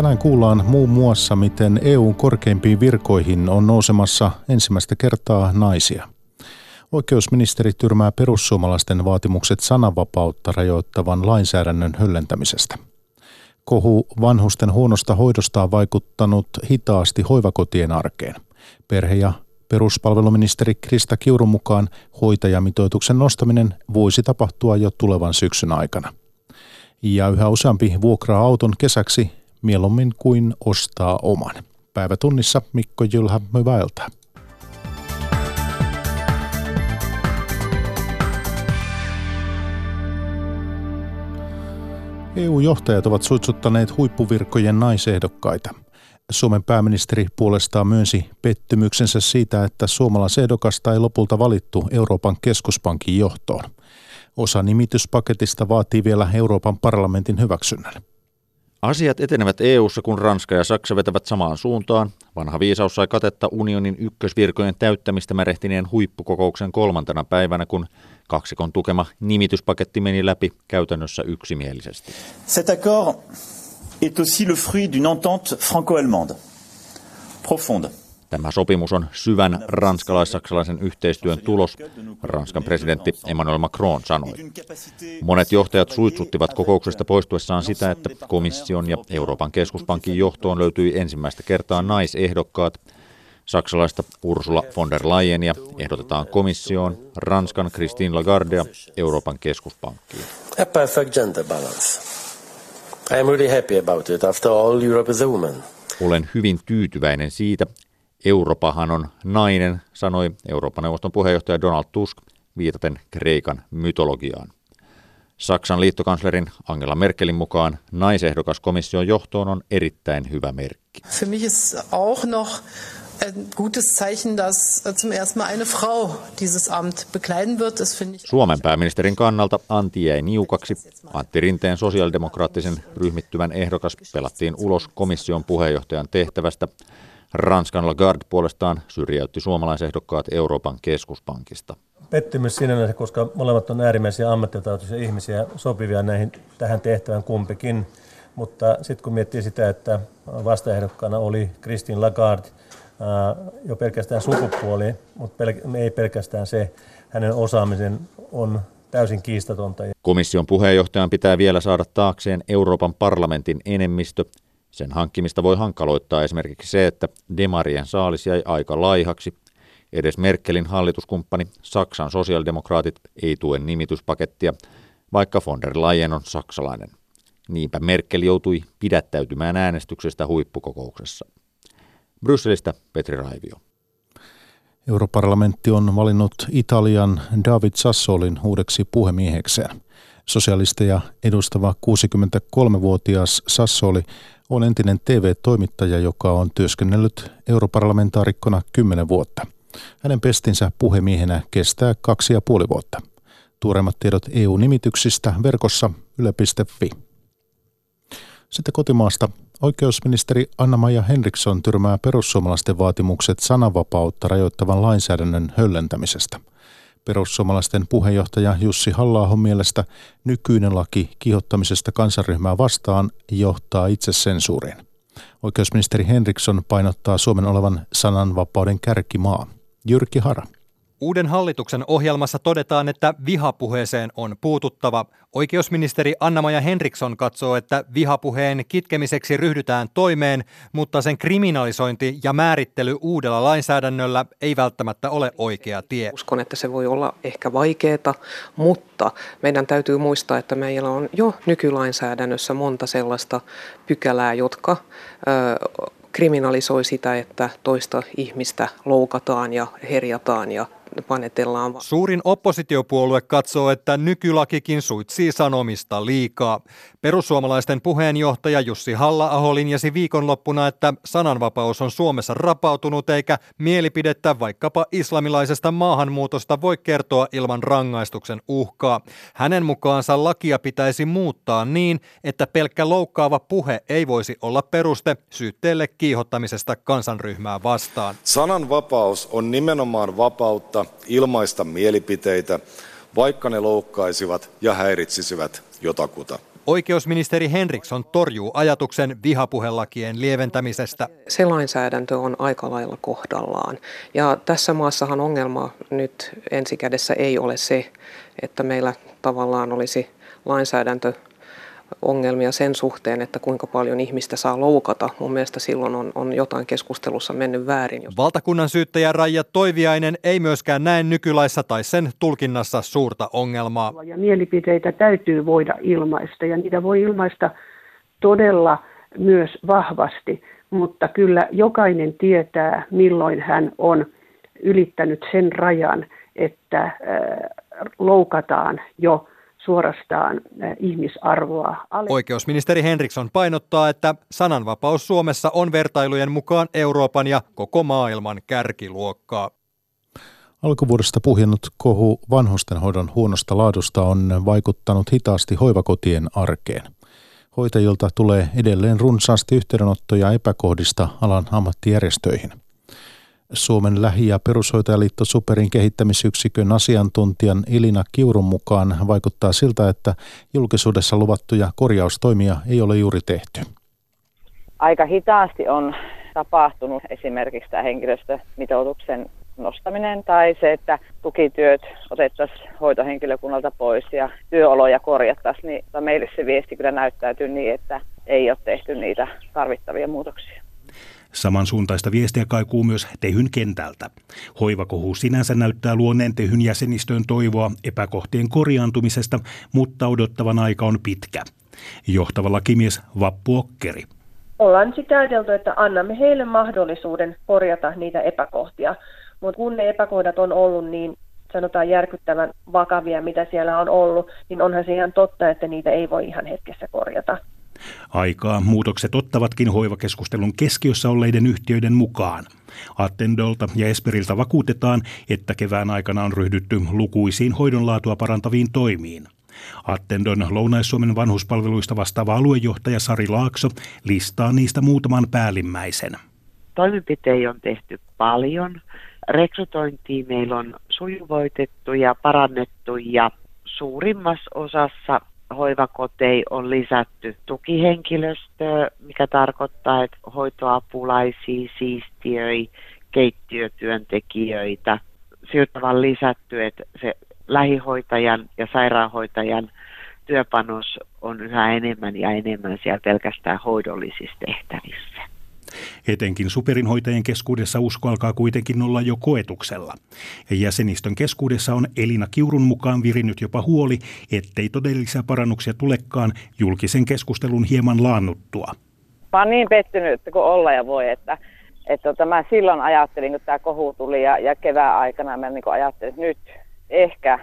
Tänään kuullaan muun muassa, miten EUn korkeimpiin virkoihin on nousemassa ensimmäistä kertaa naisia. Oikeusministeri tyrmää perussuomalaisten vaatimukset sananvapautta rajoittavan lainsäädännön höllentämisestä. Kohu vanhusten huonosta hoidosta on vaikuttanut hitaasti hoivakotien arkeen. Perhe- ja peruspalveluministeri Krista Kiurun mukaan hoitajamitoituksen nostaminen voisi tapahtua jo tulevan syksyn aikana. Ja yhä useampi vuokraa auton kesäksi mieluummin kuin ostaa oman. Päivätunnissa Mikko Jylhä, hyvää iltaa. EU-johtajat ovat suitsuttaneet huippuvirkkojen naisehdokkaita. Suomen pääministeri puolestaan myönsi pettymyksensä siitä, että suomalaisehdokasta ei lopulta valittu Euroopan keskuspankin johtoon. Osa nimityspaketista vaatii vielä Euroopan parlamentin hyväksynnän. Asiat etenevät EU:ssa, kun Ranska ja Saksa vetävät samaan suuntaan. Vanha viisaus sai katetta unionin ykkösvirkojen täyttämistä märehtineen huippukokouksen kolmantena päivänä, kun kaksikon tukema nimityspaketti meni läpi käytännössä yksimielisesti. Cet accord est aussi le fruit d'une entente franco-allemande profonde. Tämä sopimus on syvän ranskalais-saksalaisen yhteistyön tulos, Ranskan presidentti Emmanuel Macron sanoi. Monet johtajat suitsuttivat kokouksesta poistuessaan sitä, että komission ja Euroopan keskuspankin johtoon löytyi ensimmäistä kertaa naisehdokkaat. Saksalaista Ursula von der Leyenia ehdotetaan komissioon, Ranskan Christine Lagardea Euroopan keskuspankkiin. A perfect gender balance. I am really happy about it. After all, Europe is a woman. Olen hyvin tyytyväinen siitä, Euroopahan on nainen, sanoi Euroopan neuvoston puheenjohtaja Donald Tusk viitaten Kreikan mytologiaan. Saksan liittokanslerin Angela Merkelin mukaan naisehdokas komission johtoon on erittäin hyvä merkki. Für mich ist auch noch ein gutes Zeichen, dass zum ersten Mal eine Frau dieses Amt bekleiden wird. Das finde ich Suomen pääministerin kannalta Antti jäi niukaksi. Antti Rinteen sosiaalidemokraattisen ryhmittymän ehdokas pelattiin ulos komission puheenjohtajan tehtävästä. Ranskan Lagarde puolestaan syrjäytti suomalaisehdokkaat Euroopan keskuspankista. Pettymys sinänsä, koska molemmat on äärimmäisiä ammattitaitoisia ihmisiä, sopivia näihin, tähän tehtävään kumpikin. Mutta sitten kun miettii sitä, että vastaehdokkaana oli Christine Lagarde, jo pelkästään sukupuoli, mutta pel- ei pelkästään se, hänen osaamisen on täysin kiistatonta. Komission puheenjohtajan pitää vielä saada taakseen Euroopan parlamentin enemmistö, sen hankkimista voi hankaloittaa esimerkiksi se, että Demarien saalis jäi aika laihaksi. Edes Merkelin hallituskumppani Saksan sosiaalidemokraatit ei tue nimityspakettia, vaikka von der Leyen on saksalainen. Niinpä Merkel joutui pidättäytymään äänestyksestä huippukokouksessa. Brysselistä Petri Raivio. Europarlamentti on valinnut Italian David Sassolin uudeksi puhemiehekseen. Sosialisteja edustava 63-vuotias Sassoli on entinen TV-toimittaja, joka on työskennellyt europarlamentaarikkona 10 vuotta. Hänen pestinsä puhemiehenä kestää kaksi ja puoli vuotta. Tuoreimmat tiedot EU-nimityksistä verkossa yle.fi. Sitten kotimaasta oikeusministeri Anna-Maja Henriksson tyrmää perussuomalaisten vaatimukset sananvapautta rajoittavan lainsäädännön höllentämisestä – Perussuomalaisten puheenjohtaja Jussi halla mielestä nykyinen laki kiihottamisesta kansanryhmää vastaan johtaa itsesensuuriin. Oikeusministeri Henriksson painottaa Suomen olevan sananvapauden kärkimaa. Jyrki Hara. Uuden hallituksen ohjelmassa todetaan, että vihapuheeseen on puututtava. Oikeusministeri Anna-Maja Henriksson katsoo, että vihapuheen kitkemiseksi ryhdytään toimeen, mutta sen kriminalisointi ja määrittely uudella lainsäädännöllä ei välttämättä ole oikea tie. Uskon, että se voi olla ehkä vaikeaa, mutta meidän täytyy muistaa, että meillä on jo nykylainsäädännössä monta sellaista pykälää, jotka ö, kriminalisoi sitä, että toista ihmistä loukataan ja herjataan ja panetellaan. Suurin oppositiopuolue katsoo, että nykylakikin suitsii sanomista liikaa. Perussuomalaisten puheenjohtaja Jussi Halla-aho linjasi viikonloppuna, että sananvapaus on Suomessa rapautunut eikä mielipidettä vaikkapa islamilaisesta maahanmuutosta voi kertoa ilman rangaistuksen uhkaa. Hänen mukaansa lakia pitäisi muuttaa niin, että pelkkä loukkaava puhe ei voisi olla peruste syytteelle kiihottamisesta kansanryhmää vastaan. Sananvapaus on nimenomaan vapautta ilmaista mielipiteitä, vaikka ne loukkaisivat ja häiritsisivät jotakuta. Oikeusministeri Henriksson torjuu ajatuksen vihapuhelakien lieventämisestä. Se lainsäädäntö on aika lailla kohdallaan. Ja tässä maassahan ongelma nyt ensikädessä ei ole se, että meillä tavallaan olisi lainsäädäntö ongelmia sen suhteen, että kuinka paljon ihmistä saa loukata. Mun mielestä silloin on, on jotain keskustelussa mennyt väärin. Valtakunnan syyttäjä Raija Toiviainen ei myöskään näe nykylaissa tai sen tulkinnassa suurta ongelmaa. Ja mielipiteitä täytyy voida ilmaista ja niitä voi ilmaista todella myös vahvasti, mutta kyllä jokainen tietää, milloin hän on ylittänyt sen rajan, että loukataan jo suorastaan ihmisarvoa. Oikeusministeri Henriksson painottaa, että sananvapaus Suomessa on vertailujen mukaan Euroopan ja koko maailman kärkiluokkaa. Alkuvuodesta puhjennut kohu vanhustenhoidon huonosta laadusta on vaikuttanut hitaasti hoivakotien arkeen. Hoitajilta tulee edelleen runsaasti yhteydenottoja epäkohdista alan ammattijärjestöihin – Suomen lähi- ja perushoitajaliitto Superin kehittämisyksikön asiantuntijan Elina Kiurun mukaan vaikuttaa siltä, että julkisuudessa luvattuja korjaustoimia ei ole juuri tehty. Aika hitaasti on tapahtunut esimerkiksi tämä henkilöstömitoituksen nostaminen tai se, että tukityöt otettaisiin hoitohenkilökunnalta pois ja työoloja korjattaisiin, niin meille se viesti kyllä näyttäytyy niin, että ei ole tehty niitä tarvittavia muutoksia. Samansuuntaista viestiä kaikuu myös Tehyn kentältä. Hoivakohu sinänsä näyttää luoneen Tehyn jäsenistöön toivoa epäkohtien korjaantumisesta, mutta odottavan aika on pitkä. Johtava lakimies Vappu Okkeri. Ollaan sitä ajateltu, että annamme heille mahdollisuuden korjata niitä epäkohtia, mutta kun ne epäkohdat on ollut niin sanotaan järkyttävän vakavia, mitä siellä on ollut, niin onhan se ihan totta, että niitä ei voi ihan hetkessä korjata. Aikaa muutokset ottavatkin hoivakeskustelun keskiössä olleiden yhtiöiden mukaan. Attendolta ja Esperiltä vakuutetaan, että kevään aikana on ryhdytty lukuisiin hoidon laatua parantaviin toimiin. Attendon Lounais-Suomen vanhuspalveluista vastaava aluejohtaja Sari Laakso listaa niistä muutaman päällimmäisen. Toimenpiteitä on tehty paljon. Rekrytointia meillä on sujuvoitettu ja parannettu ja suurimmassa osassa hoivakotei on lisätty tukihenkilöstöä, mikä tarkoittaa, että hoitoapulaisia, siistiöitä, keittiötyöntekijöitä. Sillä tavalla lisätty, että se lähihoitajan ja sairaanhoitajan työpanos on yhä enemmän ja enemmän siellä pelkästään hoidollisissa tehtävissä. Etenkin superinhoitajien keskuudessa usko alkaa kuitenkin olla jo koetuksella. Jäsenistön keskuudessa on Elina Kiurun mukaan virinnyt jopa huoli, ettei todellisia parannuksia tulekaan julkisen keskustelun hieman laannuttua. Mä oon niin pettynyt kuin olla ja voi, että, että tota, mä silloin ajattelin, kun tämä kohu tuli ja, ja kevään aikana mä niin ajattelin, että nyt ehkä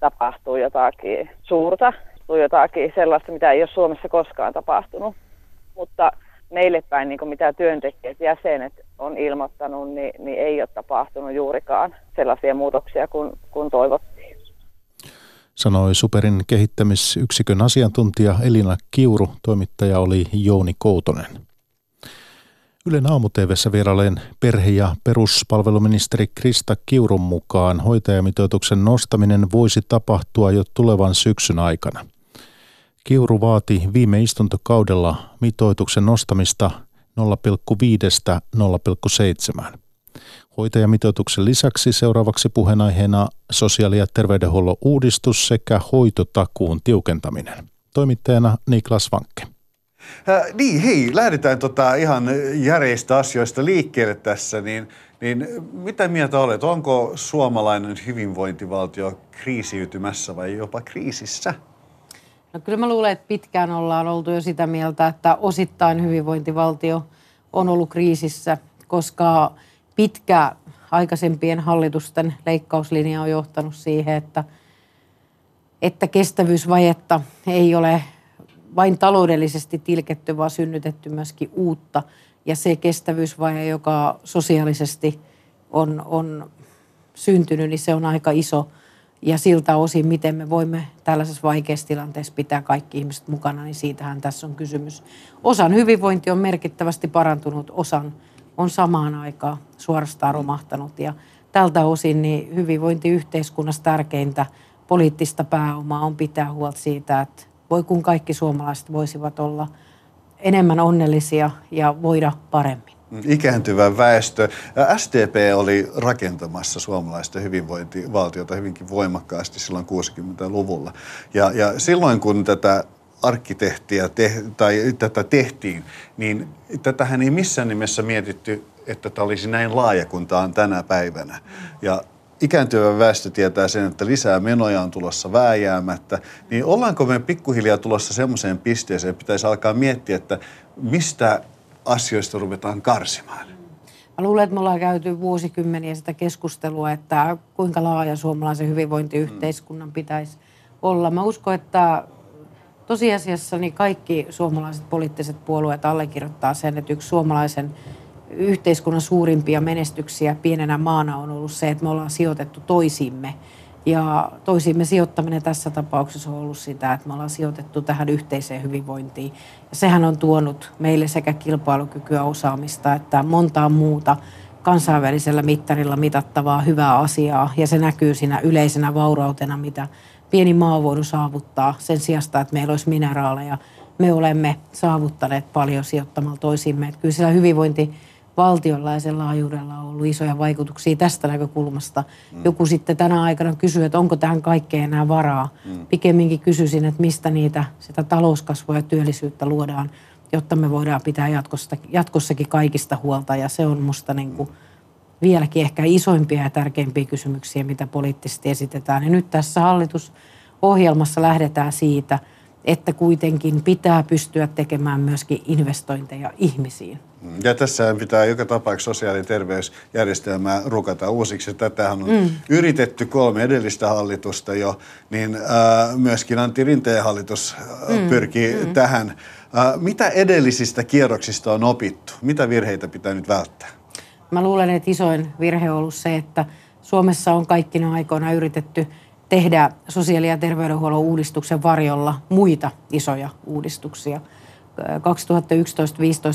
tapahtuu jotakin suurta, jotakin sellaista, mitä ei ole Suomessa koskaan tapahtunut. Mutta meille päin, niin mitä työntekijät, jäsenet on ilmoittanut, niin, niin ei ole tapahtunut juurikaan sellaisia muutoksia kuin, kuin toivottiin. Sanoi Superin kehittämisyksikön asiantuntija Elina Kiuru, toimittaja oli Jouni Koutonen. Ylen aamu vierailen perhe- ja peruspalveluministeri Krista Kiurun mukaan hoitajamitoituksen nostaminen voisi tapahtua jo tulevan syksyn aikana. Kiuru vaati viime istuntokaudella mitoituksen nostamista 0,5-0,7. Hoitajamitoituksen lisäksi seuraavaksi puheenaiheena sosiaali- ja terveydenhuollon uudistus sekä hoitotakuun tiukentaminen. Toimittajana Niklas Vankke. Äh, niin, hei, lähdetään tota ihan järjeistä asioista liikkeelle tässä, niin, niin mitä mieltä olet? Onko suomalainen hyvinvointivaltio kriisiytymässä vai jopa kriisissä? No kyllä mä luulen, että pitkään ollaan oltu jo sitä mieltä, että osittain hyvinvointivaltio on ollut kriisissä, koska pitkä aikaisempien hallitusten leikkauslinja on johtanut siihen, että, että kestävyysvajetta ei ole vain taloudellisesti tilketty, vaan synnytetty myöskin uutta. Ja se kestävyysvaje, joka sosiaalisesti on, on syntynyt, niin se on aika iso – ja siltä osin, miten me voimme tällaisessa vaikeassa tilanteessa pitää kaikki ihmiset mukana, niin siitähän tässä on kysymys. Osan hyvinvointi on merkittävästi parantunut, osan on samaan aikaan suorastaan romahtanut. Ja tältä osin niin hyvinvointiyhteiskunnassa tärkeintä poliittista pääomaa on pitää huolta siitä, että voi kun kaikki suomalaiset voisivat olla enemmän onnellisia ja voida paremmin. Ikääntyvä väestö. SDP oli rakentamassa suomalaista hyvinvointivaltiota hyvinkin voimakkaasti silloin 60-luvulla. Ja, ja silloin kun tätä arkkitehtiä te, tai tätä tehtiin, niin tätähän ei missään nimessä mietitty, että tämä olisi näin laaja kuin tämä on tänä päivänä. Ja ikääntyvä väestö tietää sen, että lisää menoja on tulossa vääjäämättä, niin ollaanko me pikkuhiljaa tulossa semmoiseen pisteeseen, että pitäisi alkaa miettiä, että mistä asioista ruvetaan karsimaan? Mä luulen, että me ollaan käyty vuosikymmeniä sitä keskustelua, että kuinka laaja suomalaisen hyvinvointiyhteiskunnan pitäisi olla. Mä uskon, että tosiasiassa niin kaikki suomalaiset poliittiset puolueet allekirjoittaa sen, että yksi suomalaisen yhteiskunnan suurimpia menestyksiä pienenä maana on ollut se, että me ollaan sijoitettu toisiimme. Ja toisiimme sijoittaminen tässä tapauksessa on ollut sitä, että me ollaan sijoitettu tähän yhteiseen hyvinvointiin. Ja sehän on tuonut meille sekä kilpailukykyä, osaamista että montaa muuta kansainvälisellä mittarilla mitattavaa hyvää asiaa. Ja se näkyy siinä yleisenä vaurautena, mitä pieni maa voinut saavuttaa sen sijasta, että meillä olisi mineraaleja. Me olemme saavuttaneet paljon sijoittamalla toisimme. Että kyllä sillä hyvinvointi valtionlaisen laajuudella on ollut isoja vaikutuksia tästä näkökulmasta. Mm. Joku sitten tänä aikana kysyy, että onko tähän kaikkeen enää varaa. Mm. Pikemminkin kysyisin, että mistä niitä sitä talouskasvua ja työllisyyttä luodaan, jotta me voidaan pitää jatkossakin kaikista huolta. Ja se on musta niin kuin vieläkin ehkä isoimpia ja tärkeimpiä kysymyksiä, mitä poliittisesti esitetään. Ja nyt tässä hallitusohjelmassa lähdetään siitä, että kuitenkin pitää pystyä tekemään myöskin investointeja ihmisiin. Ja tässä pitää joka tapauksessa sosiaali- ja terveysjärjestelmää rukata uusiksi. Tätähän on mm. yritetty kolme edellistä hallitusta jo, niin äh, myöskin Antti Rinteen hallitus äh, mm. pyrkii mm. tähän. Äh, mitä edellisistä kierroksista on opittu? Mitä virheitä pitää nyt välttää? Mä luulen, että isoin virhe on ollut se, että Suomessa on kaikkina aikoina yritetty tehdä sosiaali- ja terveydenhuollon uudistuksen varjolla muita isoja uudistuksia.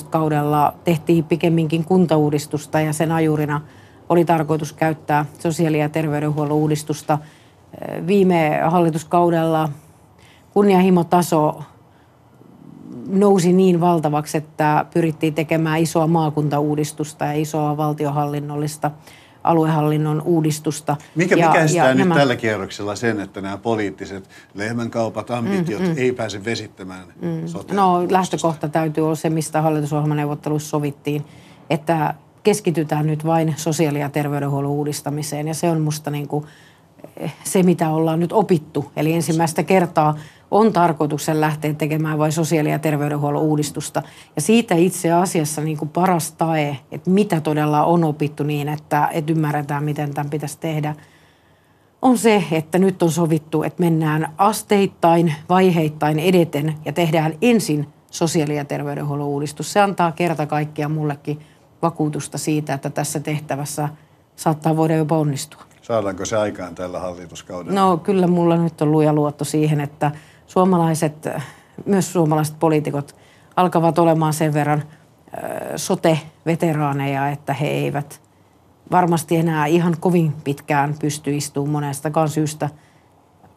2011-2015 kaudella tehtiin pikemminkin kuntauudistusta ja sen ajurina oli tarkoitus käyttää sosiaali- ja terveydenhuollon uudistusta. Viime hallituskaudella kunnianhimotaso nousi niin valtavaksi, että pyrittiin tekemään isoa maakuntauudistusta ja isoa valtiohallinnollista aluehallinnon uudistusta. Mikä, ja, mikä estää ja nyt nämä... tällä kierroksella sen, että nämä poliittiset lehmänkaupat, ambitiot mm, mm. ei pääse vesittämään mm. sote No lähtökohta täytyy olla se, mistä hallitusohjelmaneuvotteluissa sovittiin, että keskitytään nyt vain sosiaali- ja terveydenhuollon uudistamiseen. Ja se on musta niin kuin se, mitä ollaan nyt opittu. Eli ensimmäistä kertaa on tarkoituksen lähteä tekemään vain sosiaali- ja terveydenhuollon uudistusta. Ja siitä itse asiassa niin kuin paras tae, että mitä todella on opittu niin, että, että ymmärretään, miten tämän pitäisi tehdä, on se, että nyt on sovittu, että mennään asteittain, vaiheittain edeten ja tehdään ensin sosiaali- ja terveydenhuollon uudistus. Se antaa kerta kaikkiaan mullekin vakuutusta siitä, että tässä tehtävässä saattaa voida jopa onnistua. Saadaanko se aikaan tällä hallituskaudella? No kyllä mulla nyt on luja luotto siihen, että suomalaiset, myös suomalaiset poliitikot alkavat olemaan sen verran sote-veteraaneja, että he eivät varmasti enää ihan kovin pitkään pysty istumaan monestakaan syystä.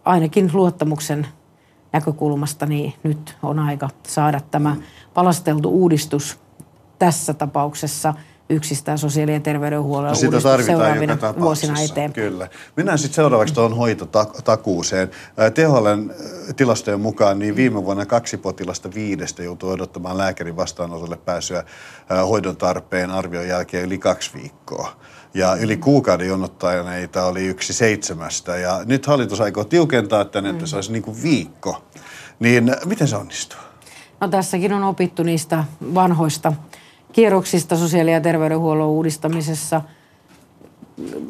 Ainakin luottamuksen näkökulmasta, niin nyt on aika saada tämä palasteltu uudistus tässä tapauksessa – yksistään sosiaali- ja terveydenhuollon no, sitä seuraavina vuosina eteenpäin. Kyllä. Mennään sitten seuraavaksi tuohon hoitotakuuseen. THLn tilastojen mukaan niin viime vuonna kaksi potilasta viidestä joutui odottamaan lääkärin vastaanotolle pääsyä hoidon tarpeen arvion jälkeen yli kaksi viikkoa. Ja yli kuukauden jonottaneita oli yksi seitsemästä. Ja nyt hallitus aikoo tiukentaa tänne, että se olisi niin kuin viikko. Niin miten se onnistuu? No tässäkin on opittu niistä vanhoista kierroksista sosiaali- ja terveydenhuollon uudistamisessa.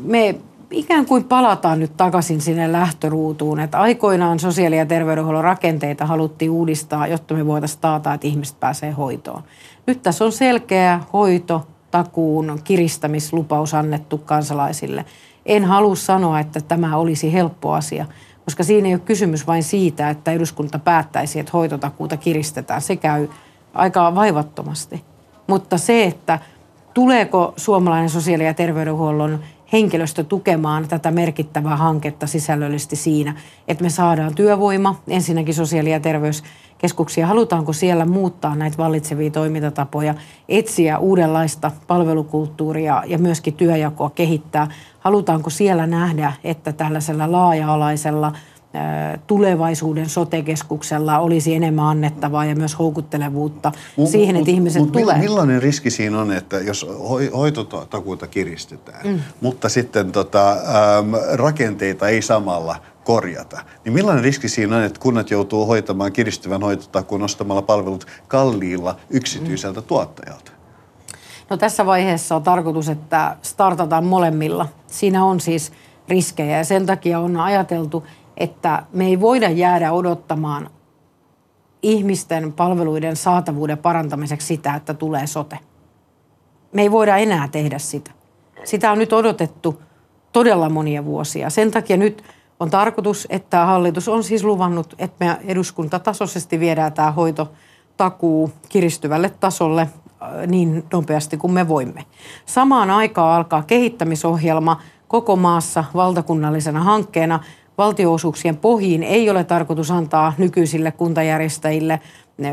Me ikään kuin palataan nyt takaisin sinne lähtöruutuun, että aikoinaan sosiaali- ja terveydenhuollon rakenteita haluttiin uudistaa, jotta me voitaisiin taata, että ihmiset pääsee hoitoon. Nyt tässä on selkeä hoito, takuun kiristämislupaus annettu kansalaisille. En halua sanoa, että tämä olisi helppo asia, koska siinä ei ole kysymys vain siitä, että eduskunta päättäisi, että hoitotakuuta kiristetään. Se käy aika vaivattomasti. Mutta se, että tuleeko suomalainen sosiaali- ja terveydenhuollon henkilöstö tukemaan tätä merkittävää hanketta sisällöllisesti siinä, että me saadaan työvoima, ensinnäkin sosiaali- ja terveyskeskuksia, halutaanko siellä muuttaa näitä vallitsevia toimintatapoja, etsiä uudenlaista palvelukulttuuria ja myöskin työjakoa kehittää, halutaanko siellä nähdä, että tällaisella laaja-alaisella tulevaisuuden sotekeskuksella olisi enemmän annettavaa ja myös houkuttelevuutta mut, siihen, että mut, ihmiset mut tulee. Millainen riski siinä on, että jos hoitotakuuta kiristetään, mm. mutta sitten tota, äm, rakenteita ei samalla korjata, niin millainen riski siinä on, että kunnat joutuu hoitamaan kiristyvän hoitotakuun nostamalla palvelut kalliilla yksityiseltä mm. tuottajalta? No tässä vaiheessa on tarkoitus, että startataan molemmilla. Siinä on siis riskejä ja sen takia on ajateltu, että me ei voida jäädä odottamaan ihmisten palveluiden saatavuuden parantamiseksi sitä, että tulee sote. Me ei voida enää tehdä sitä. Sitä on nyt odotettu todella monia vuosia. Sen takia nyt on tarkoitus, että hallitus on siis luvannut, että me eduskuntatasoisesti viedään tämä hoitotakuu kiristyvälle tasolle äh, niin nopeasti kuin me voimme. Samaan aikaan alkaa kehittämisohjelma koko maassa valtakunnallisena hankkeena – valtioosuuksien pohjiin ei ole tarkoitus antaa nykyisille kuntajärjestäjille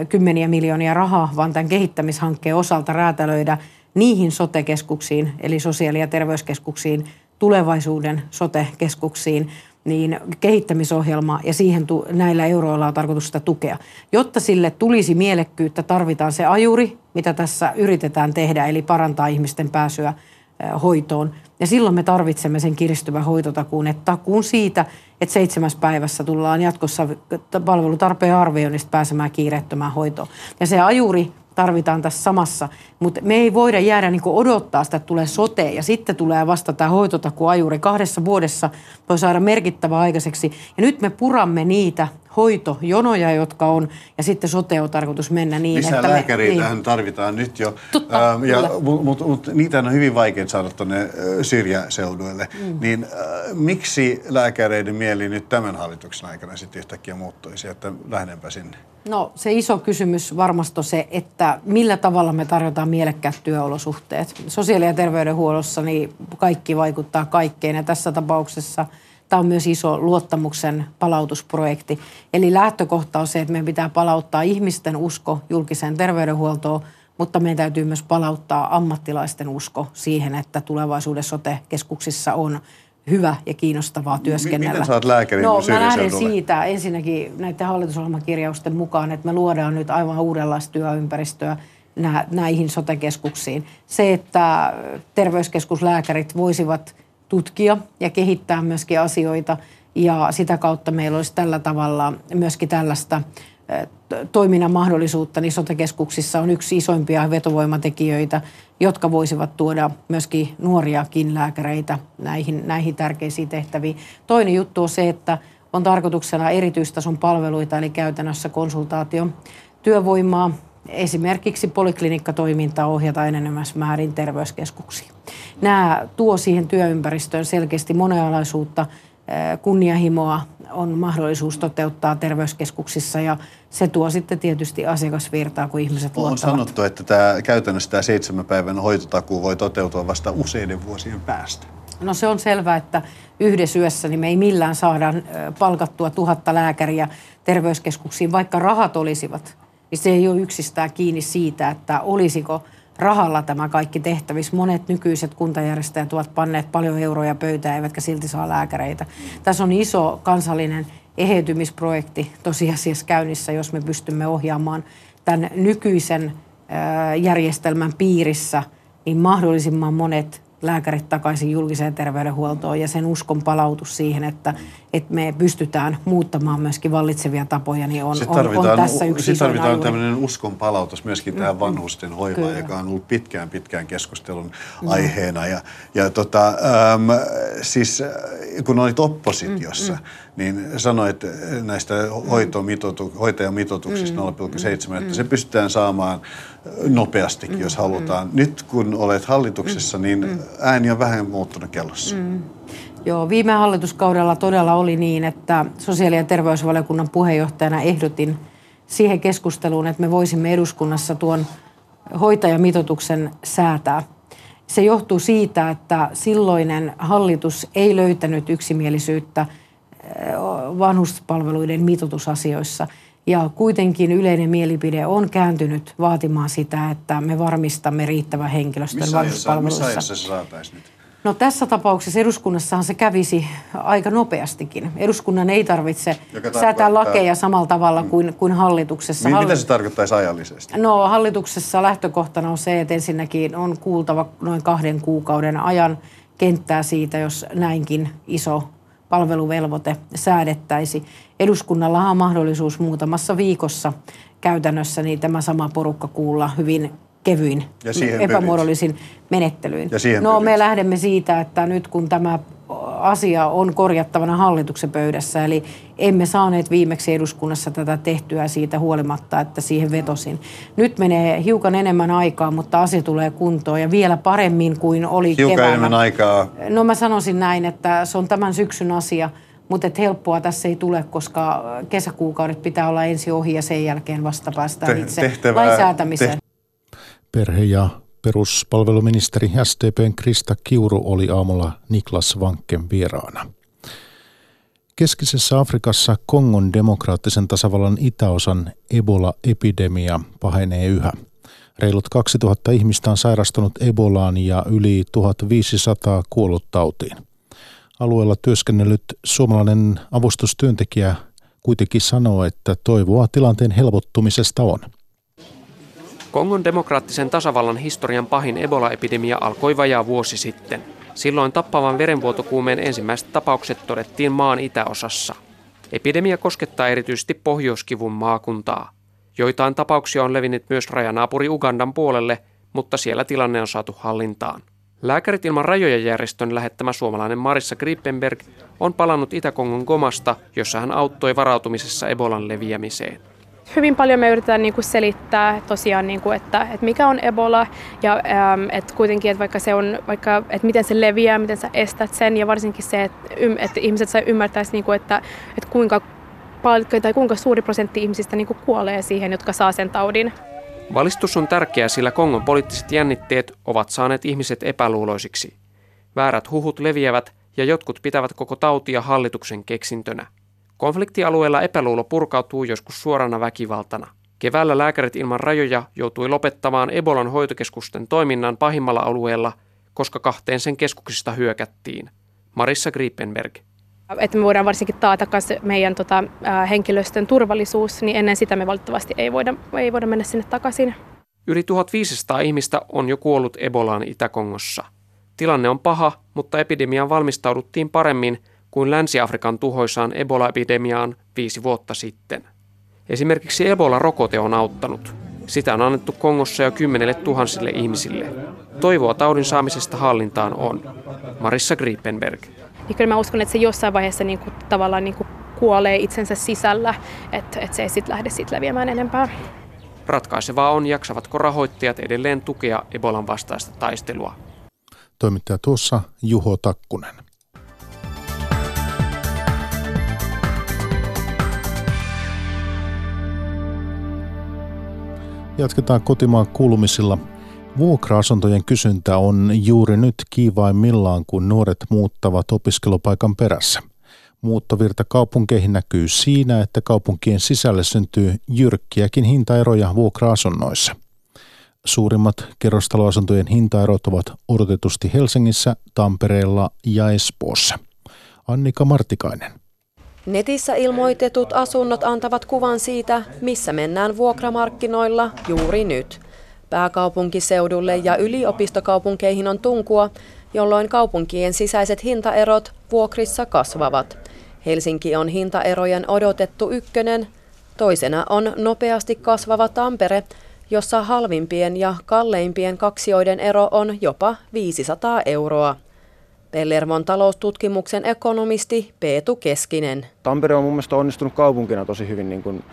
kymmeniä miljoonia rahaa, vaan tämän kehittämishankkeen osalta räätälöidä niihin sotekeskuksiin, eli sosiaali- ja terveyskeskuksiin, tulevaisuuden sotekeskuksiin, niin kehittämisohjelma ja siihen tu- näillä euroilla on tarkoitus sitä tukea. Jotta sille tulisi mielekkyyttä, tarvitaan se ajuri, mitä tässä yritetään tehdä, eli parantaa ihmisten pääsyä hoitoon. Ja silloin me tarvitsemme sen kiristyvän hoitotakuun, että takuun siitä, että seitsemäs päivässä tullaan jatkossa palvelutarpeen arvioinnista pääsemään kiireettömään hoitoon. Ja se ajuri tarvitaan tässä samassa, mutta me ei voida jäädä niin odottaa sitä, että tulee sote ja sitten tulee vasta tämä hoitotakuajuri. Kahdessa vuodessa voi saada merkittävä aikaiseksi. Ja nyt me puramme niitä hoitojonoja, jotka on, ja sitten sote on tarkoitus mennä niin, Lisää että... lääkäreitä niin. tarvitaan nyt jo, Totta, ähm, ja, mutta mut, mut, niitä on hyvin vaikea saada tuonne syrjäseuduille. Mm. Niin äh, miksi lääkäreiden mieli nyt tämän hallituksen aikana sitten yhtäkkiä muuttuisi, että lähdenpä sinne? No se iso kysymys varmasti on se, että millä tavalla me tarjotaan mielekkäät työolosuhteet. Sosiaali- ja terveydenhuollossa niin kaikki vaikuttaa kaikkeen ja tässä tapauksessa – Tämä on myös iso luottamuksen palautusprojekti. Eli lähtökohta on se, että meidän pitää palauttaa ihmisten usko julkiseen terveydenhuoltoon, mutta meidän täytyy myös palauttaa ammattilaisten usko siihen, että tulevaisuudessa sote-keskuksissa on hyvä ja kiinnostavaa työskennellä. Miten saat lääkärin No mä lähden siitä ensinnäkin näiden hallitusohjelmakirjausten mukaan, että me luodaan nyt aivan uudenlaista työympäristöä näihin sote-keskuksiin. Se, että terveyskeskuslääkärit voisivat – tutkia ja kehittää myöskin asioita. Ja sitä kautta meillä olisi tällä tavalla myöskin tällaista toiminnan mahdollisuutta, niin sotakeskuksissa on yksi isoimpia vetovoimatekijöitä, jotka voisivat tuoda myöskin nuoriakin lääkäreitä näihin, näihin tärkeisiin tehtäviin. Toinen juttu on se, että on tarkoituksena erityistason palveluita, eli käytännössä konsultaatio, työvoimaa, esimerkiksi poliklinikkatoimintaa ohjataan enenemässä määrin terveyskeskuksiin. Nämä tuo siihen työympäristöön selkeästi monialaisuutta, kunnianhimoa on mahdollisuus toteuttaa terveyskeskuksissa ja se tuo sitten tietysti asiakasvirtaa, kun ihmiset on luottavat. On sanottu, että tämä, käytännössä tämä seitsemän päivän hoitotakuu voi toteutua vasta useiden vuosien päästä. No se on selvää, että yhdessä yössä niin me ei millään saada palkattua tuhatta lääkäriä terveyskeskuksiin, vaikka rahat olisivat niin se ei ole yksistään kiinni siitä, että olisiko rahalla tämä kaikki tehtävissä. Monet nykyiset kuntajärjestäjät ovat panneet paljon euroja pöytään, eivätkä silti saa lääkäreitä. Tässä on iso kansallinen eheytymisprojekti tosiasiassa käynnissä, jos me pystymme ohjaamaan tämän nykyisen järjestelmän piirissä, niin mahdollisimman monet lääkärit takaisin julkiseen terveydenhuoltoon ja sen uskon palautus siihen, että, että me pystytään muuttamaan myöskin vallitsevia tapoja, niin on, on, on tässä yksi Sitten tarvitaan alue. tämmöinen uskon palautus myöskin mm, tähän vanhusten hoivaan, Kyllä. joka on ollut pitkään pitkään keskustelun no. aiheena. Ja, ja tota, äm, siis kun olit oppositiossa, mm, mm. Niin sanoit näistä hoitomitoitu, hoitajamitoituksista mm, 0,7, mm, että se pystytään saamaan nopeastikin, mm, jos halutaan. Mm. Nyt kun olet hallituksessa, mm, niin mm. ääni on vähän muuttunut kellossa. Mm. Joo, viime hallituskaudella todella oli niin, että sosiaali- ja terveysvaliokunnan puheenjohtajana ehdotin siihen keskusteluun, että me voisimme eduskunnassa tuon hoitajamitoituksen säätää. Se johtuu siitä, että silloinen hallitus ei löytänyt yksimielisyyttä vanhuspalveluiden mitoitusasioissa. Ja kuitenkin yleinen mielipide on kääntynyt vaatimaan sitä, että me varmistamme riittävän henkilöstön missä vanhuspalveluissa. Missä ajassa se saataisiin nyt? No tässä tapauksessa eduskunnassahan se kävisi aika nopeastikin. Eduskunnan ei tarvitse säätää lakeja samalla tavalla kuin, kuin hallituksessa. Mitä se tarkoittaisi ajallisesti? No hallituksessa lähtökohtana on se, että ensinnäkin on kuultava noin kahden kuukauden ajan kenttää siitä, jos näinkin iso palveluvelvoite säädettäisi. Eduskunnallahan on mahdollisuus muutamassa viikossa käytännössä niin tämä sama porukka kuulla hyvin kevyin, epämuodollisin menettelyin. no pyrit. me lähdemme siitä, että nyt kun tämä asia on korjattavana hallituksen pöydässä, eli emme saaneet viimeksi eduskunnassa tätä tehtyä siitä huolimatta, että siihen vetosin. Nyt menee hiukan enemmän aikaa, mutta asia tulee kuntoon ja vielä paremmin kuin oli hiukan keväällä. enemmän aikaa. No mä sanoisin näin, että se on tämän syksyn asia, mutta et helppoa tässä ei tule, koska kesäkuukaudet pitää olla ensin ohi ja sen jälkeen vasta päästään itse tehtävää, lainsäätämiseen. Te- Perhe- ja peruspalveluministeri SDPn Krista Kiuru oli aamulla Niklas Vankken vieraana. Keskisessä Afrikassa Kongon demokraattisen tasavallan itäosan Ebola-epidemia pahenee yhä. Reilut 2000 ihmistä on sairastunut Ebolaan ja yli 1500 kuollut tautiin. Alueella työskennellyt suomalainen avustustyöntekijä kuitenkin sanoo, että toivoa tilanteen helpottumisesta on – Kongon demokraattisen tasavallan historian pahin Ebola-epidemia alkoi vajaa vuosi sitten. Silloin tappavan verenvuotokuumeen ensimmäiset tapaukset todettiin maan itäosassa. Epidemia koskettaa erityisesti pohjoiskivun maakuntaa. Joitain tapauksia on levinnyt myös rajanaapuri Ugandan puolelle, mutta siellä tilanne on saatu hallintaan. Lääkärit ilman rajoja järjestön lähettämä suomalainen Marissa Grippenberg on palannut Itä-Kongon Gomasta, jossa hän auttoi varautumisessa Ebolan leviämiseen hyvin paljon me yritetään niin kuin selittää tosiaan, niin kuin, että, että mikä on Ebola ja ähm, että kuitenkin, että vaikka se on, vaikka, että miten se leviää, miten sä estät sen ja varsinkin se, että, että ihmiset sai ymmärtäisi, niin kuin, että, että kuinka tai kuinka suuri prosentti ihmisistä niin kuin kuolee siihen, jotka saa sen taudin. Valistus on tärkeä, sillä Kongon poliittiset jännitteet ovat saaneet ihmiset epäluuloisiksi. Väärät huhut leviävät ja jotkut pitävät koko tautia hallituksen keksintönä. Konfliktialueella epäluulo purkautuu joskus suorana väkivaltana. Keväällä lääkärit ilman rajoja joutui lopettamaan Ebolan hoitokeskusten toiminnan pahimmalla alueella, koska kahteen sen keskuksista hyökättiin. Marissa Grippenberg. Että me voidaan varsinkin taata meidän tota, henkilöstön turvallisuus, niin ennen sitä me valitettavasti ei voida, ei voida mennä sinne takaisin. Yli 1500 ihmistä on jo kuollut Ebolaan Itä-Kongossa. Tilanne on paha, mutta epidemiaan valmistauduttiin paremmin – kuin Länsi-Afrikan tuhoisaan Ebola-epidemiaan viisi vuotta sitten. Esimerkiksi Ebola-rokote on auttanut. Sitä on annettu Kongossa jo kymmenelle tuhansille ihmisille. Toivoa taudin saamisesta hallintaan on. Marissa Grippenberg. Ja kyllä mä uskon, että se jossain vaiheessa niin kuin, tavallaan niin kuin kuolee itsensä sisällä, että, että se ei sitten lähde sit leviämään enempää. Ratkaisevaa on, jaksavatko rahoittajat edelleen tukea Ebolan vastaista taistelua. Toimittaja tuossa Juho Takkunen. Jatketaan kotimaan kuulumisilla. Vuokra-asuntojen kysyntä on juuri nyt kiivaimmillaan, kun nuoret muuttavat opiskelupaikan perässä. Muuttovirta kaupunkeihin näkyy siinä, että kaupunkien sisälle syntyy jyrkkiäkin hintaeroja vuokra-asunnoissa. Suurimmat kerrostaloasuntojen hintaerot ovat odotetusti Helsingissä, Tampereella ja Espoossa. Annika Martikainen. Netissä ilmoitetut asunnot antavat kuvan siitä, missä mennään vuokramarkkinoilla juuri nyt. Pääkaupunkiseudulle ja yliopistokaupunkeihin on tunkua, jolloin kaupunkien sisäiset hintaerot vuokrissa kasvavat. Helsinki on hintaerojen odotettu ykkönen, toisena on nopeasti kasvava Tampere, jossa halvimpien ja kalleimpien kaksioiden ero on jopa 500 euroa. Pellervon taloustutkimuksen ekonomisti Peetu Keskinen. Tampere on mun mielestä onnistunut kaupunkina tosi hyvin niin kuin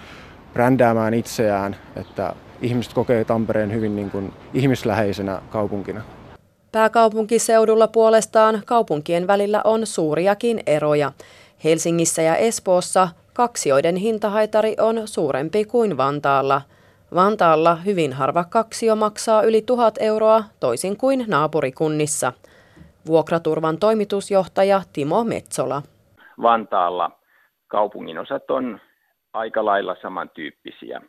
brändäämään itseään, että ihmiset kokee Tampereen hyvin niin kuin ihmisläheisenä kaupunkina. Pääkaupunkiseudulla puolestaan kaupunkien välillä on suuriakin eroja. Helsingissä ja Espoossa kaksioiden hintahaitari on suurempi kuin Vantaalla. Vantaalla hyvin harva kaksio maksaa yli tuhat euroa, toisin kuin naapurikunnissa. Vuokraturvan toimitusjohtaja Timo Metsola. Vantaalla kaupunginosat on aika lailla samantyyppisiä.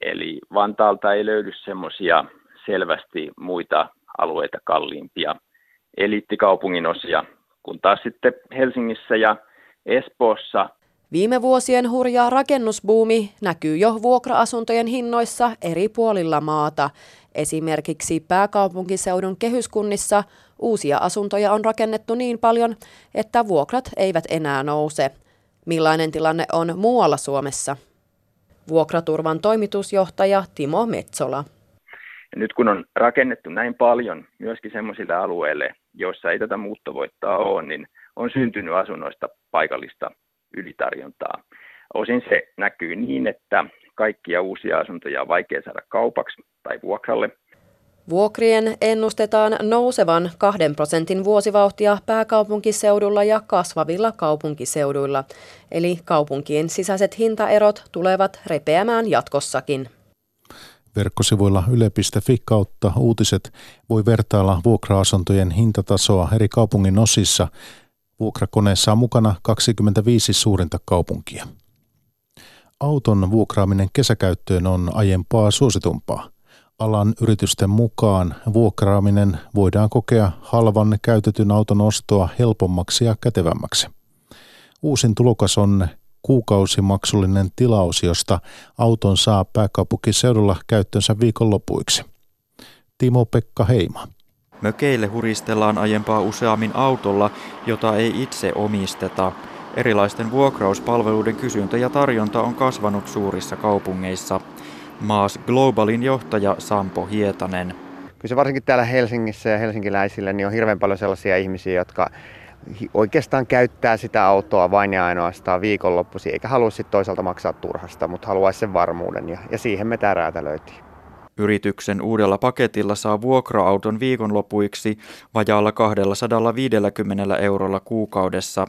Eli Vantaalta ei löydy semmoisia selvästi muita alueita kalliimpia eliittikaupungin osia, kun taas sitten Helsingissä ja Espoossa Viime vuosien hurja rakennusbuumi näkyy jo vuokra-asuntojen hinnoissa eri puolilla maata. Esimerkiksi pääkaupunkiseudun kehyskunnissa uusia asuntoja on rakennettu niin paljon, että vuokrat eivät enää nouse. Millainen tilanne on muualla Suomessa? Vuokraturvan toimitusjohtaja Timo Metsola. Nyt kun on rakennettu näin paljon myöskin sellaisille alueille, joissa ei tätä muuttovoittaa ole, niin on syntynyt asunnoista paikallista ylitarjontaa. Osin se näkyy niin, että kaikkia uusia asuntoja on vaikea saada kaupaksi tai vuokralle. Vuokrien ennustetaan nousevan kahden prosentin vuosivauhtia pääkaupunkiseudulla ja kasvavilla kaupunkiseuduilla. Eli kaupunkien sisäiset hintaerot tulevat repeämään jatkossakin. Verkkosivuilla yle.fi kautta uutiset voi vertailla vuokra-asuntojen hintatasoa eri kaupungin osissa. Vuokrakoneessa on mukana 25 suurinta kaupunkia. Auton vuokraaminen kesäkäyttöön on aiempaa suositumpaa. Alan yritysten mukaan vuokraaminen voidaan kokea halvan käytetyn auton ostoa helpommaksi ja kätevämmäksi. Uusin tulokas on kuukausimaksullinen tilaus, josta auton saa pääkaupunkiseudulla käyttönsä viikonlopuiksi. Timo-Pekka Heima. Mökeille huristellaan aiempaa useammin autolla, jota ei itse omisteta. Erilaisten vuokrauspalveluiden kysyntä ja tarjonta on kasvanut suurissa kaupungeissa. Maas Globalin johtaja Sampo Hietanen. Kyllä se varsinkin täällä Helsingissä ja helsinkiläisillä niin on hirveän paljon sellaisia ihmisiä, jotka oikeastaan käyttää sitä autoa vain ja ainoastaan viikonloppuisin, eikä halua sitten toisaalta maksaa turhasta, mutta haluaisi sen varmuuden ja, ja siihen me tämä räätälöitiin. Yrityksen uudella paketilla saa vuokra-auton viikonlopuiksi vajaalla 250 eurolla kuukaudessa.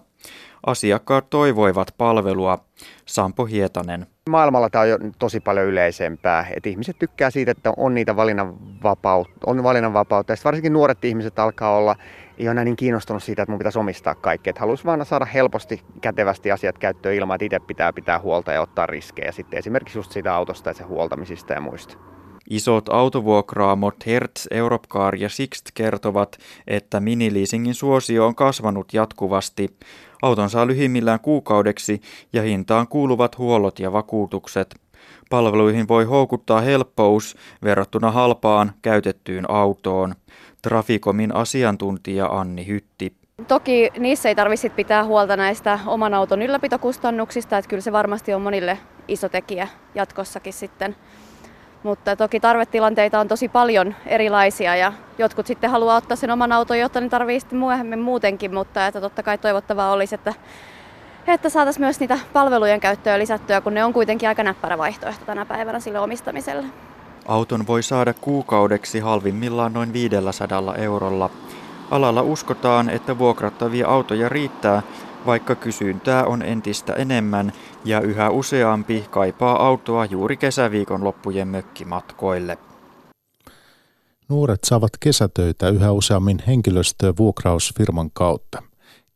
Asiakkaat toivoivat palvelua. Sampo Hietanen. Maailmalla tämä on jo tosi paljon yleisempää. Et ihmiset tykkää siitä, että on niitä valinnanvapautta. On valinnanvapautta. Ja varsinkin nuoret ihmiset alkaa olla ei ole niin kiinnostunut siitä, että mun pitäisi omistaa kaikkea. Haluaisi vaan saada helposti, kätevästi asiat käyttöön ilman, että itse pitää pitää huolta ja ottaa riskejä. Sitten esimerkiksi just siitä autosta ja sen huoltamisista ja muista. Isot autovuokraamot Hertz, Europcar ja Sixt kertovat, että miniliisingin suosio on kasvanut jatkuvasti. Auton saa lyhimmillään kuukaudeksi ja hintaan kuuluvat huollot ja vakuutukset. Palveluihin voi houkuttaa helppous verrattuna halpaan käytettyyn autoon. Trafikomin asiantuntija Anni Hytti. Toki niissä ei tarvitse pitää huolta näistä oman auton ylläpitokustannuksista, että kyllä se varmasti on monille iso tekijä jatkossakin sitten. Mutta toki tarvetilanteita on tosi paljon erilaisia ja jotkut sitten haluaa ottaa sen oman auton, jotta ne tarvii sitten myöhemmin muutenkin, mutta että totta kai toivottavaa olisi, että, että saataisiin myös niitä palvelujen käyttöä lisättyä, kun ne on kuitenkin aika näppärä vaihtoehto tänä päivänä sille omistamiselle. Auton voi saada kuukaudeksi halvimmillaan noin 500 eurolla. Alalla uskotaan, että vuokrattavia autoja riittää, vaikka kysyntää on entistä enemmän ja yhä useampi kaipaa autoa juuri kesäviikon loppujen mökkimatkoille. Nuoret saavat kesätöitä yhä useammin henkilöstöä vuokrausfirman kautta.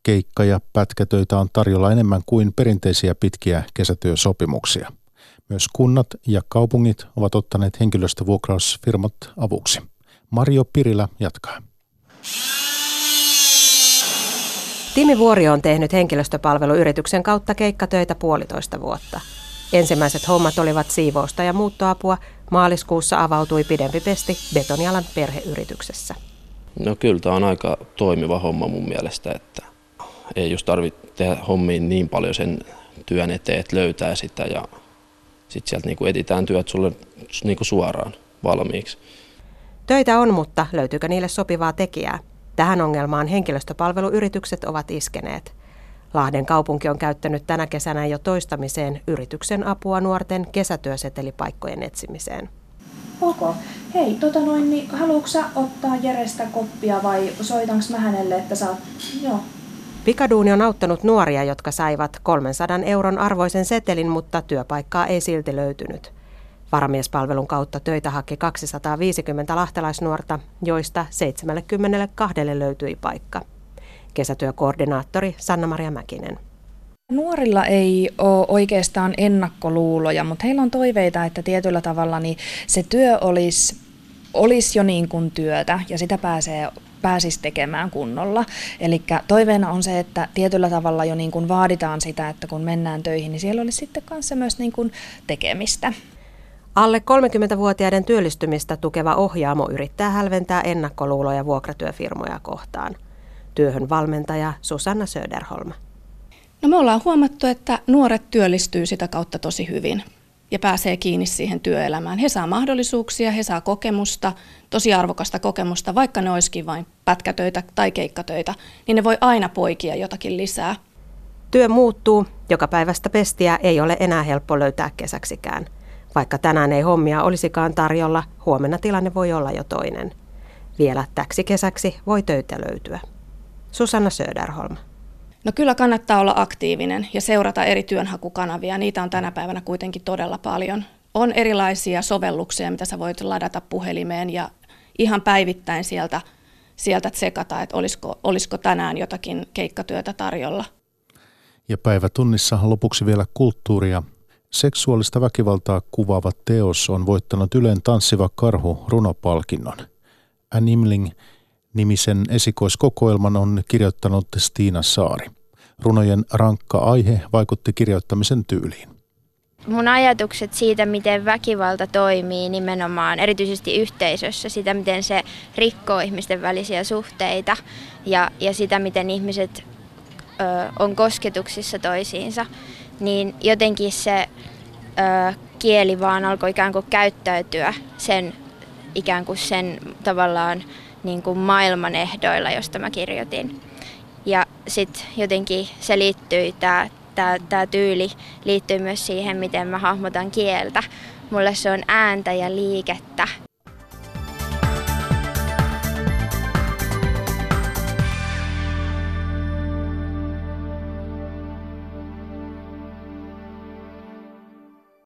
Keikka- ja pätkätöitä on tarjolla enemmän kuin perinteisiä pitkiä kesätyösopimuksia. Myös kunnat ja kaupungit ovat ottaneet henkilöstövuokrausfirmat avuksi. Mario Pirilä jatkaa. Timi Vuori on tehnyt henkilöstöpalveluyrityksen kautta keikkatöitä puolitoista vuotta. Ensimmäiset hommat olivat siivousta ja muuttoapua. Maaliskuussa avautui pidempi pesti betonialan perheyrityksessä. No kyllä tämä on aika toimiva homma mun mielestä, että ei just tarvitse tehdä hommiin niin paljon sen työn eteen, että löytää sitä ja sitten sieltä niinku etitään työt sulle niinku suoraan valmiiksi. Töitä on, mutta löytyykö niille sopivaa tekijää? Tähän ongelmaan henkilöstöpalveluyritykset ovat iskeneet. Lahden kaupunki on käyttänyt tänä kesänä jo toistamiseen yrityksen apua nuorten kesätyösetelipaikkojen etsimiseen. Ok. Hei, tota noin, niin haluatko sä ottaa Jerestä koppia vai soitanko mä hänelle, että saat... Joo, Pikaduuni on auttanut nuoria, jotka saivat 300 euron arvoisen setelin, mutta työpaikkaa ei silti löytynyt. Varamiespalvelun kautta töitä haki 250 lahtelaisnuorta, joista 72 löytyi paikka. Kesätyökoordinaattori Sanna-Maria Mäkinen. Nuorilla ei ole oikeastaan ennakkoluuloja, mutta heillä on toiveita, että tietyllä tavalla niin se työ olisi, olisi jo niin kuin työtä ja sitä pääsee pääsisi tekemään kunnolla. Eli toiveena on se, että tietyllä tavalla jo niin kuin vaaditaan sitä, että kun mennään töihin, niin siellä olisi sitten kanssa myös niin kuin tekemistä. Alle 30-vuotiaiden työllistymistä tukeva ohjaamo yrittää hälventää ennakkoluuloja vuokratyöfirmoja kohtaan. Työhön valmentaja Susanna Söderholm. No me ollaan huomattu, että nuoret työllistyy sitä kautta tosi hyvin ja pääsee kiinni siihen työelämään. He saa mahdollisuuksia, he saa kokemusta, tosi arvokasta kokemusta, vaikka ne olisikin vain pätkätöitä tai keikkatöitä, niin ne voi aina poikia jotakin lisää. Työ muuttuu, joka päivästä pestiä ei ole enää helppo löytää kesäksikään. Vaikka tänään ei hommia olisikaan tarjolla, huomenna tilanne voi olla jo toinen. Vielä täksi kesäksi voi töitä löytyä. Susanna Söderholm. No kyllä kannattaa olla aktiivinen ja seurata eri työnhakukanavia. Niitä on tänä päivänä kuitenkin todella paljon. On erilaisia sovelluksia, mitä sä voit ladata puhelimeen ja ihan päivittäin sieltä, sieltä tsekata, että olisiko, olisiko tänään jotakin keikkatyötä tarjolla. Ja päivätunnissa lopuksi vielä kulttuuria. Seksuaalista väkivaltaa kuvaava teos on voittanut Ylen tanssiva karhu runopalkinnon. Animling nimisen esikoiskokoelman on kirjoittanut Stiina Saari. Runojen rankka aihe vaikutti kirjoittamisen tyyliin. Mun ajatukset siitä, miten väkivalta toimii nimenomaan, erityisesti yhteisössä, sitä miten se rikkoo ihmisten välisiä suhteita ja, ja sitä, miten ihmiset ö, on kosketuksissa toisiinsa, niin jotenkin se ö, kieli vaan alkoi ikään kuin käyttäytyä sen ikään kuin sen tavallaan niin kuin maailman ehdoilla, josta mä kirjoitin. Ja sitten jotenkin se liittyy, tämä tää, tää tyyli liittyy myös siihen, miten mä hahmotan kieltä. Mulle se on ääntä ja liikettä